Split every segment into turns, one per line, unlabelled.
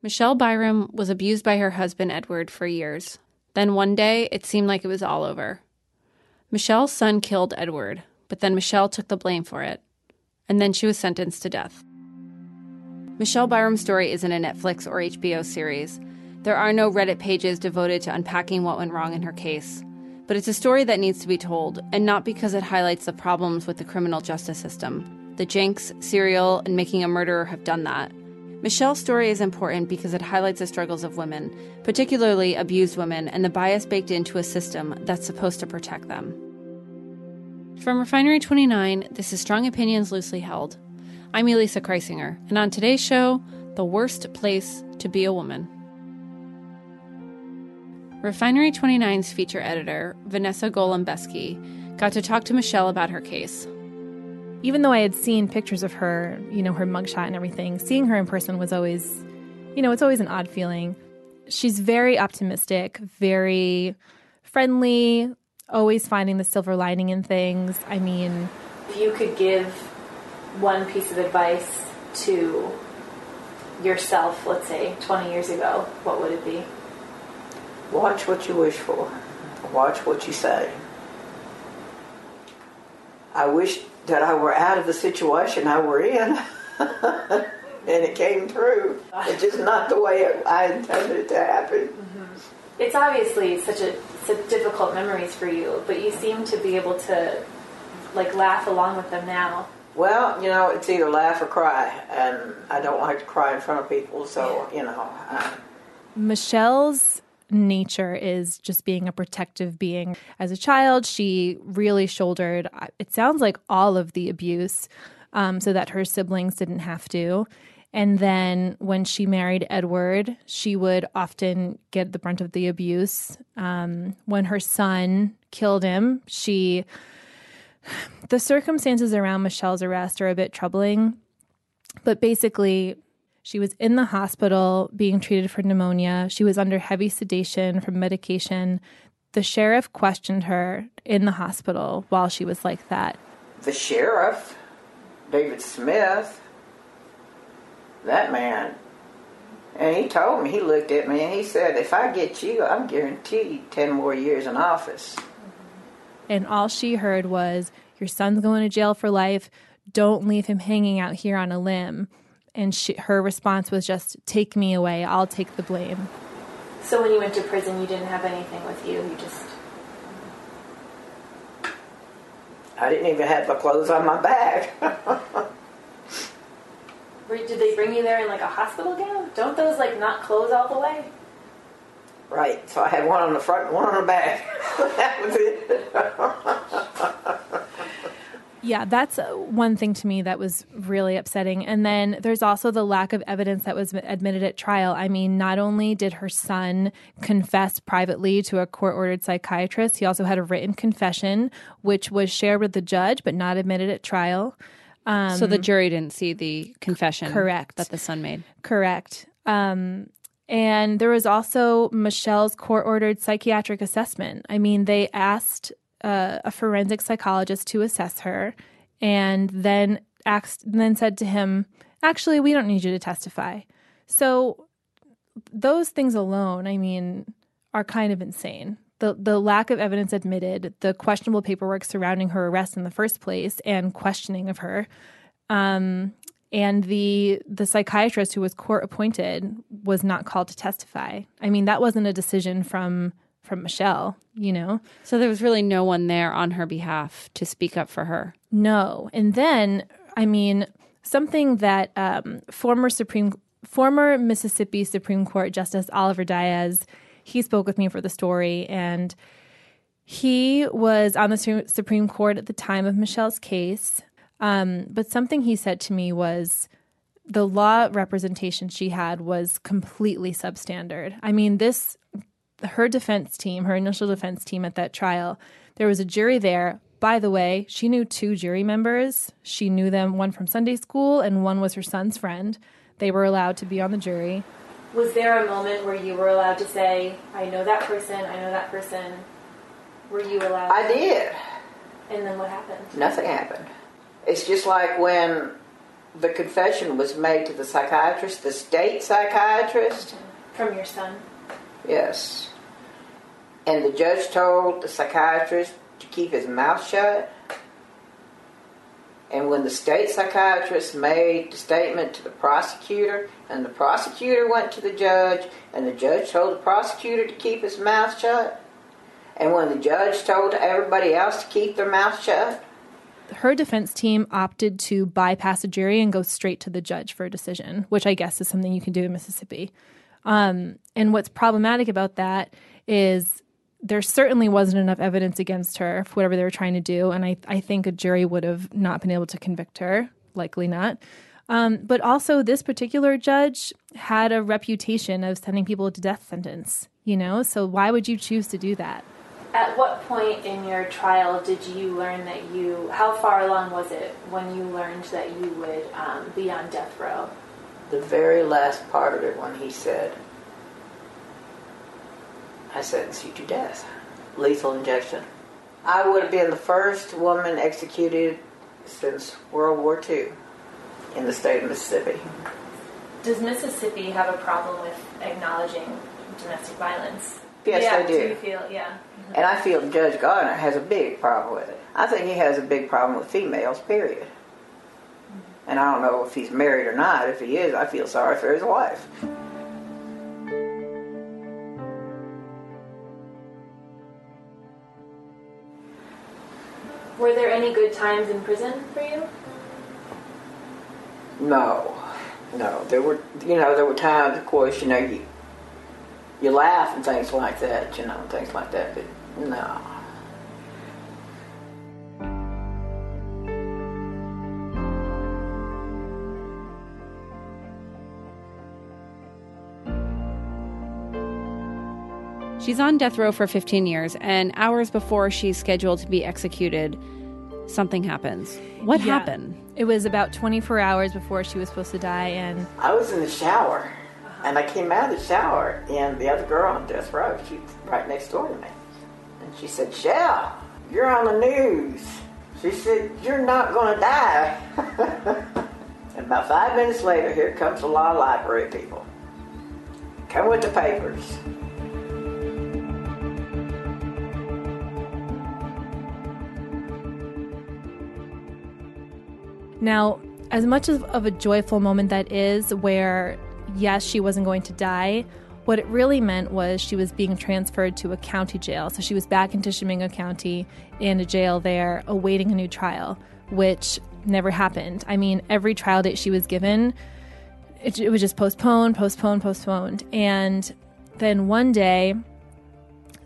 Michelle Byrom was abused by her husband Edward for years. Then one day, it seemed like it was all over. Michelle's son killed Edward, but then Michelle took the blame for it. And then she was sentenced to death. Michelle Byrom's story isn't a Netflix or HBO series. There are no Reddit pages devoted to unpacking what went wrong in her case. But it's a story that needs to be told, and not because it highlights the problems with the criminal justice system. The Jinx, Serial, and Making a Murderer have done that. Michelle's story is important because it highlights the struggles of women, particularly abused women, and the bias baked into a system that's supposed to protect them. From Refinery 29, this is Strong Opinions Loosely Held. I'm Elisa Kreisinger, and on today's show, The Worst Place to Be a Woman. Refinery 29's feature editor, Vanessa Golembewski, got to talk to Michelle about her case.
Even though I had seen pictures of her, you know, her mugshot and everything, seeing her in person was always, you know, it's always an odd feeling. She's very optimistic, very friendly, always finding the silver lining in things. I mean,
If you could give one piece of advice to yourself, let's say 20 years ago, what would it be?
Watch what you wish for. Watch what you say. I wish that I were out of the situation I were in. and it came true. It's just not the way it, I intended it to happen. Mm-hmm.
It's obviously such a such difficult memories for you, but you seem to be able to like laugh along with them now.
Well, you know, it's either laugh or cry, and I don't like to cry in front of people, so, you know. I,
Michelle's nature is just being a protective being. As a child, she really shouldered, it sounds like all of the abuse um, so that her siblings didn't have to. And then when she married Edward, she would often get the brunt of the abuse. Um, when her son killed him, she. The circumstances around Michelle's arrest are a bit troubling, but basically, she was in the hospital being treated for pneumonia. She was under heavy sedation from medication. The sheriff questioned her in the hospital while she was like that.
the sheriff, David Smith, that man, and he told me, he looked at me and he said, if I get you, I'm guaranteed 10 more years in office.
And all she heard was, Your son's going to jail for life. Don't leave him hanging out here on a limb. And she, her response was just, Take me away. I'll take the blame.
So when you went to prison, you didn't have anything with you. You just
I didn't even have my clothes on my back.
Did they bring you there in like a hospital gown? Don't those like not close all the way?
right, so I had one on the front and one on the back. that was it.
Yeah, that's uh, one thing to me that was really upsetting. And then there's also the lack of evidence that was admitted at trial. I mean, not only did her son confess privately to a court ordered psychiatrist, he also had a written confession, which was shared with the judge but not admitted at trial.
so the jury didn't see the confession
correct.
that the son made.
Correct. Um, and there was also Michelle's court ordered psychiatric assessment. I mean, they asked uh, a forensic psychologist to assess her and then asked, then said to him, actually, we don't need you to testify. So those things alone, I mean, are kind of insane. The, the lack of evidence admitted, the questionable paperwork surrounding her arrest in the first place, and questioning of her, um, and the the psychiatrist who was court appointed was not called to testify. I mean, that wasn't a decision from from Michelle, you know.
So there was really no one there on her behalf to speak up for her.
No. And then, I mean, something that um, former Supreme former Mississippi Supreme Court Justice Oliver Diaz, he spoke with me for the story, and he was on the Supreme Court at the time of Michelle's case. Um, but something he said to me was the law representation she had was completely substandard. I mean, this her defense team, her initial defense team at that trial, there was a jury there. By the way, she knew two jury members. She knew them, one from Sunday school and one was her son's friend. They were allowed to be on the jury.
Was there a moment where you were allowed to say, I know that person, I know that person? Were you allowed?
I did.
And then what happened?
Nothing happened. It's just like when the confession was made to the psychiatrist, the state psychiatrist.
From your son?
Yes. And the judge told the psychiatrist to keep his mouth shut. And when the state psychiatrist made the statement to the prosecutor, and the prosecutor went to the judge, and the judge told the prosecutor to keep his mouth shut, and when the judge told everybody else to keep their mouth shut,
her defense team opted to bypass a jury and go straight to the judge for a decision, which I guess is something you can do in Mississippi. Um, and what's problematic about that is there certainly wasn't enough evidence against her for whatever they were trying to do. And I, I think a jury would have not been able to convict her, likely not. Um, but also, this particular judge had a reputation of sending people to death sentence, you know? So why would you choose to do that?
At what point in your trial did you learn that you, how far along was it when you learned that you would um, be on death row?
The very last part of it when he said, I sentence you to death. Lethal injection. I would have been the first woman executed since World War II in the state of Mississippi.
Does Mississippi have a problem with acknowledging domestic violence?
Yes,
yeah,
they do.
Do feel, yeah.
And I feel Judge Gardner has a big problem with it. I think he has a big problem with females, period. And I don't know if he's married or not. If he is, I feel sorry for his wife.
Any good times in prison for you?
No, no. There were, you know, there were times, of course, you know, you you laugh and things like that, you know, things like that. But no.
She's on death row for 15 years, and hours before she's scheduled to be executed, something happens. What
Yeah.
happened?
It was about 24 hours before she was supposed to die, and
I was in the shower, and I came out of the shower, and the other girl on death row, she's right next door to me. And she said, Shell, you're on the news. She said, You're not going to die. and about five minutes later, here comes a lot of library people. Come with the papers.
Now, as much of, of a joyful moment that is, where yes, she wasn't going to die, what it really meant was she was being transferred to a county jail. So she was back in Tishomingo County in a jail there, awaiting a new trial, which never happened. I mean, every trial date she was given, it, it was just postponed, postponed, postponed. And then one day,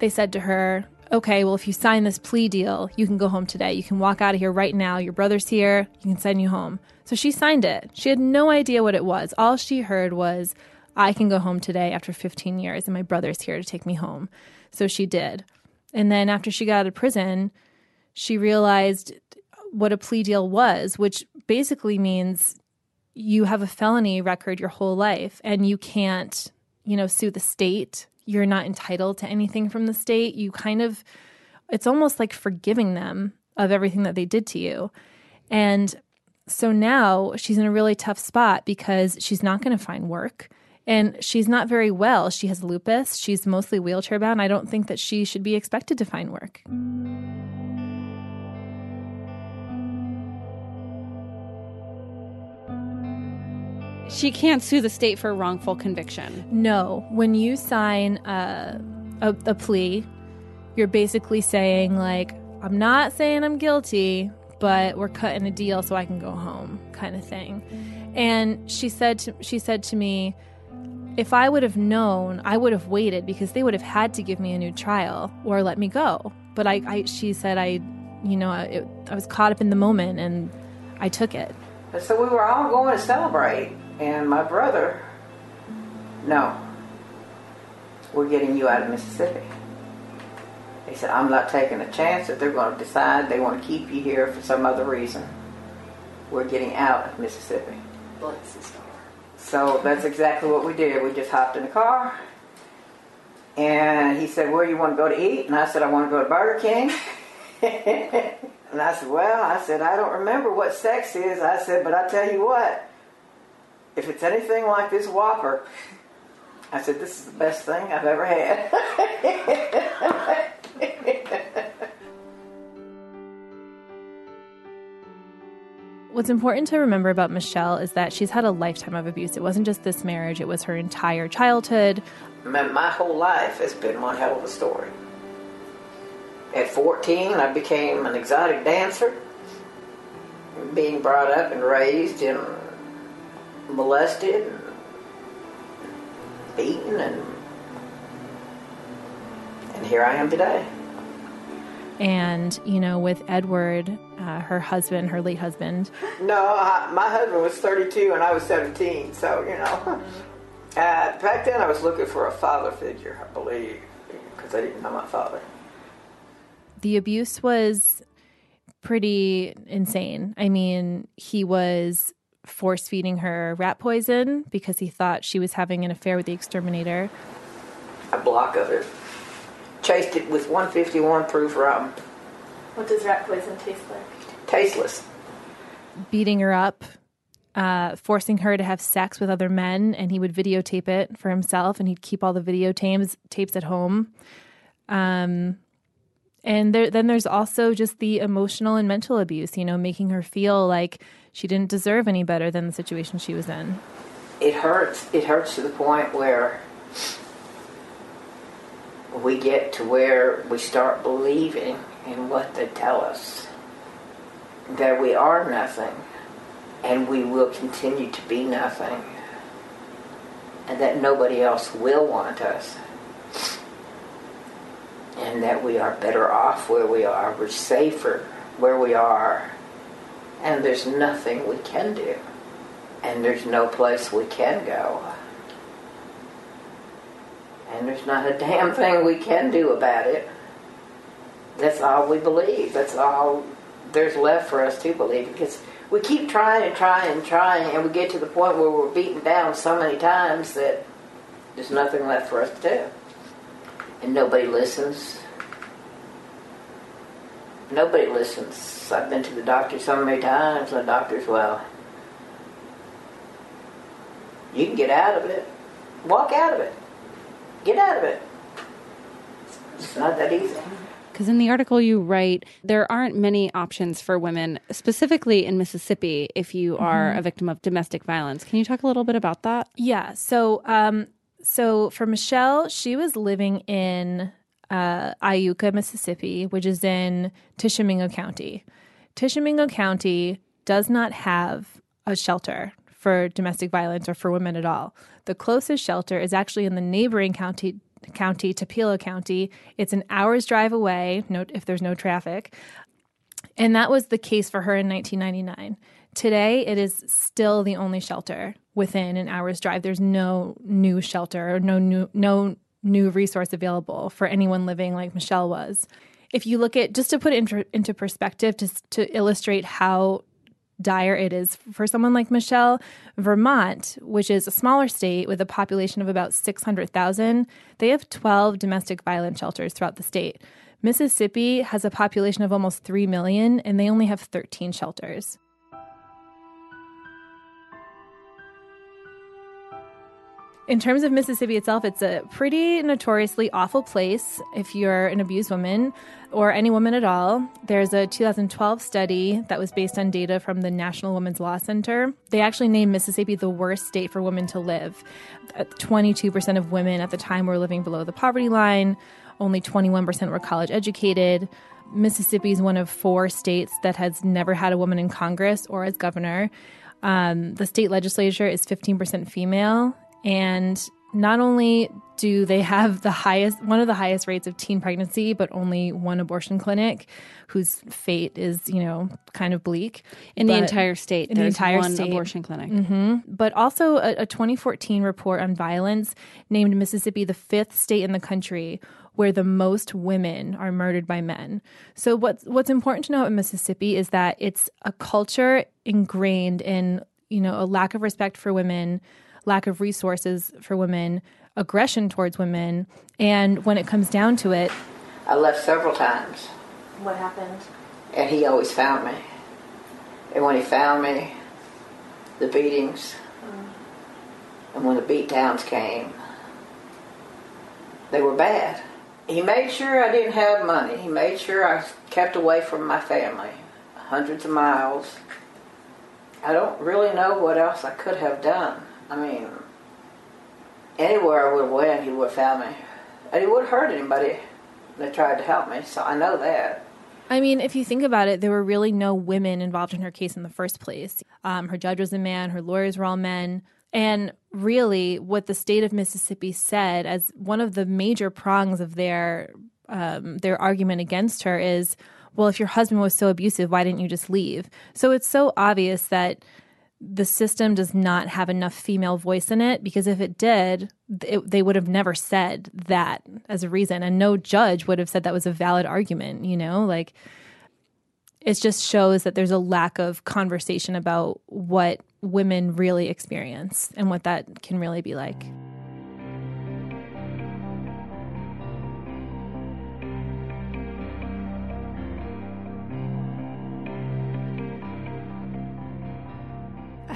they said to her, okay, well, if you sign this plea deal, you can go home today. You can walk out of here right now. Your brother's here. You can send you home. So she signed it. She had no idea what it was. All she heard was, I can go home today after 15 years, and my brother's here to take me home. So she did. And then after she got out of prison, she realized what a plea deal was, which basically means you have a felony record your whole life and you can't, you know, sue the state. You're not entitled to anything from the state. You kind of, it's almost like forgiving them of everything that they did to you. And so now she's in a really tough spot because she's not going to find work and she's not very well. She has lupus. She's mostly wheelchair bound. I don't think that she should be expected to find work.
She can't sue the state for wrongful conviction.
No, when you sign a, a, a plea, you're basically saying, like, I'm not saying I'm guilty, but we're cutting a deal so I can go home, kind of thing. And she said to, she said to me, if I would have known, I would have waited because they would have had to give me a new trial or let me go. But I, I she said, I, you know, I, I was caught up in the moment and I took it.
So we were all going to celebrate. And my brother, no, we're getting you out of Mississippi. He said, I'm not taking a chance that they're going to decide they want to keep you here for some other reason. We're getting out of Mississippi.
Bless the star.
So that's exactly what we did. We just hopped in the car. And he said, Where you want to go to eat? And I said, I want to go to Burger King. and I said, Well, I said, I don't remember what sex is. I said, But I tell you what, if it's anything like this Whopper, I said, This is the best thing I've ever had.
What's important to remember about Michelle is that she's had a lifetime of abuse. It wasn't just this marriage, it was her entire childhood.
my, my whole life has been one hell of a story. At 14, I became an exotic dancer, being brought up and raised and molested, and beaten, and and here I am today.
And, you know, with Edward, uh, her husband, her late husband,
No, I, my husband was 32 and I was 17, so you know. Uh, back then, I was looking for a father figure, I believe, because I didn't know my father.
the abuse was pretty insane. I mean, he was force feeding her rat poison because he thought she was having an affair with the exterminator.
A block of it. Chased it with 151 proof rum.
What does rat poison taste like?
Tasteless.
beating her up, uh, forcing her to have sex with other men, and he would videotape it for himself, and he'd keep all the videotapes tapes at home. Um, and there, then there's also just the emotional and mental abuse. You know, making her feel like she didn't deserve any better than the situation she was in.
It hurts. It hurts to the point where we get to where we start believing in what they tell us. That we are nothing, and we will continue to be nothing, and that nobody else will want us. And that we are better off where we are. We're safer where we are. And there's nothing we can do. And there's no place we can go. And there's not a damn thing we can do about it. That's all we believe. That's all there's left for us to believe because we keep trying and trying and trying, and we get to the point where we're beaten down so many times that there's nothing left for us to do. And nobody listens. Nobody listens. I've been to the doctor so many times, and the doctor's, well, you can get out of it. Walk out of it. Get out of it. It's not that easy.
Because in the article you write, there aren't many options for women, specifically in Mississippi, if you are a victim of domestic violence. Can you talk a little bit about that?
Yeah. So, um, so for Michelle, she was living in uh, Iuka, Mississippi, which is in Tishomingo County. Tishomingo County does not have a shelter for domestic violence or for women at all. The closest shelter is actually in the neighboring county, county, Tupelo County. It's an hour's drive away. If there's no traffic. And that was the case for her in 1999. Today, it is still the only shelter within an hour's drive. There's no new shelter or no new no new resource available for anyone living like Michelle was. If you look at just to put it into, into perspective, just to illustrate how dire it is for someone like Michelle, Vermont, which is a smaller state with a population of about 600,000, they have 12 domestic violence shelters throughout the state. Mississippi has a population of almost 3 million and they only have 13 shelters. In terms of Mississippi itself, it's a pretty notoriously awful place if you're an abused woman or any woman at all. There's a 2012 study that was based on data from the National Women's Law Center. They actually named Mississippi the worst state for women to live. 22% of women at the time were living below the poverty line, only 21% were college educated. Mississippi is one of four states that has never had a woman in Congress or as governor. Um, the state legislature is 15% female. And not only do they have the highest one of the highest rates of teen pregnancy but only one abortion clinic whose fate is you know kind of bleak
In the entire state,
in the entire
one
state.
abortion clinic. Mm-hmm.
but also a, a 2014 report on violence named Mississippi the fifth state in the country where the most women are murdered by men. So what's what's important to know about Mississippi is that it's a culture ingrained in you know a lack of respect for women, lack of resources for women, aggression towards women, and when it comes down to it,
I left several times,
What happened?
and he always found me. And when he found me, the beatings, and when the beat downs came, they were bad. He made sure I didn't have money. He made sure I kept away from my family, hundreds of miles. I don't really know what else I could have done. I mean, anywhere I would have went, he would have found me. And he would have hurt anybody that tried to help me, so I know that.
I mean, if you think about it, there were really no women involved in her case in the first place. Um, her judge was a man, her lawyers were all men. And really, what the state of Mississippi said as one of the major prongs of their um, their argument against her is, well, if your husband was so abusive, why didn't you just leave? So it's so obvious that the system does not have enough female voice in it because if it did, it, they would have never said that as a reason, and no judge would have said that was a valid argument. You know, like it just shows that there's a lack of conversation about what women really experience and what that can really be like.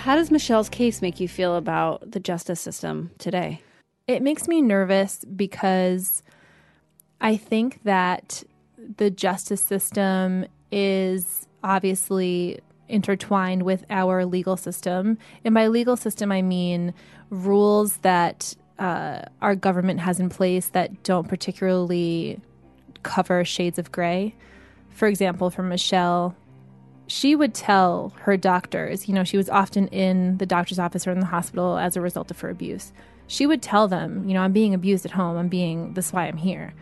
How does Michelle's case make you feel about the justice system today?
It makes me nervous because I think that the justice system is obviously intertwined with our legal system. And by legal system, I mean rules that uh, our government has in place that don't particularly cover shades of gray. For example, for Michelle, she would tell her doctors, you know, she was often in the doctor's office or in the hospital as a result of her abuse. She would tell them, you know, I'm being abused at home. I'm being, this is why I'm here.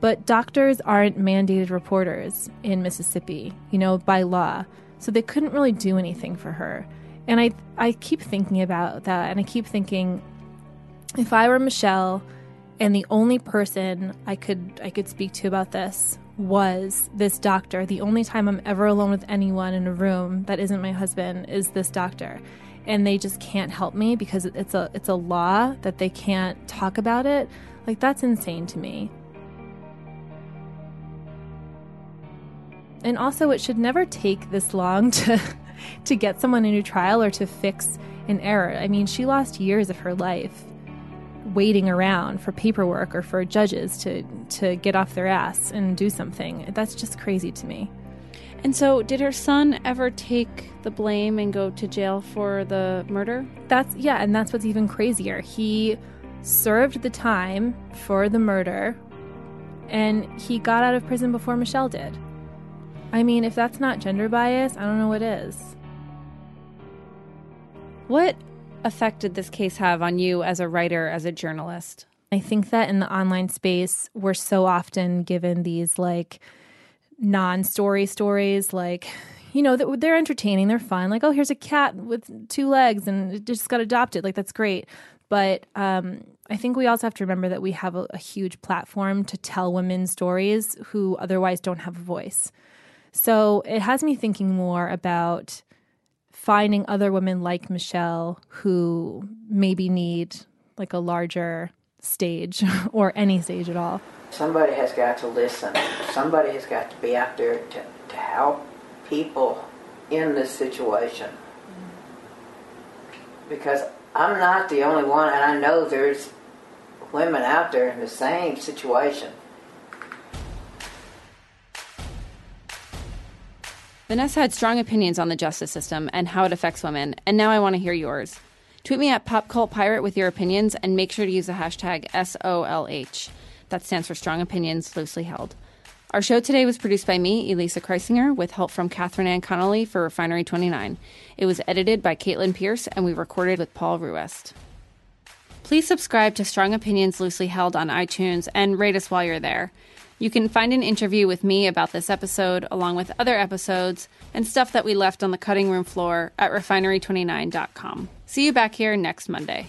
But doctors aren't mandated reporters in Mississippi, you know, by law. So they couldn't really do anything for her. And I, I keep thinking about that and I keep thinking, if I were Michelle and the only person I could I could speak to about this was this doctor. The only time I'm ever alone with anyone in a room that isn't my husband is this doctor. And they just can't help me because it's a it's a law that they can't talk about it. Like that's insane to me. And also it should never take this long to to get someone a new trial or to fix an error. I mean, she lost years of her life waiting around for paperwork or for judges to to get off their ass and do something. That's just crazy to me.
And so, did her son ever take the blame and go to jail for the murder?
That's yeah, and that's what's even crazier. He served the time for the murder and he got out of prison before Michelle did. I mean, if that's not gender bias, I don't know what is.
What effect did this case have on you as a writer, as a journalist?
I think that in the online space, we're so often given these like non story stories, like, you know, that they're entertaining, they're fun. Like, oh, here's a cat with two legs and it just got adopted. Like, that's great. But um, I think we also have to remember that we have a, a huge platform to tell women's stories who otherwise don't have a voice. So it has me thinking more about finding other women like Michelle who maybe need like a larger stage or any stage at all.
Somebody has got to listen. Somebody has got to be out there to, to help people in this situation. Because I'm not the only one, and I know there's women out there in the same situation.
Vanessa had strong opinions on the justice system and how it affects women, and now I want to hear yours. Tweet me at PopCultPirate with your opinions, and make sure to use the hashtag SOLH. That stands for Strong Opinions Loosely Held. Our show today was produced by me, Elisa Kreisinger, with help from Catherine Ann Connolly for Refinery 29. It was edited by Caitlin Pierce, and we recorded with Paul Ruest. Please subscribe to Strong Opinions Loosely Held on iTunes and rate us while you're there. You can find an interview with me about this episode, along with other episodes and stuff that we left on the cutting room floor at refinery29.com. See you back here next Monday.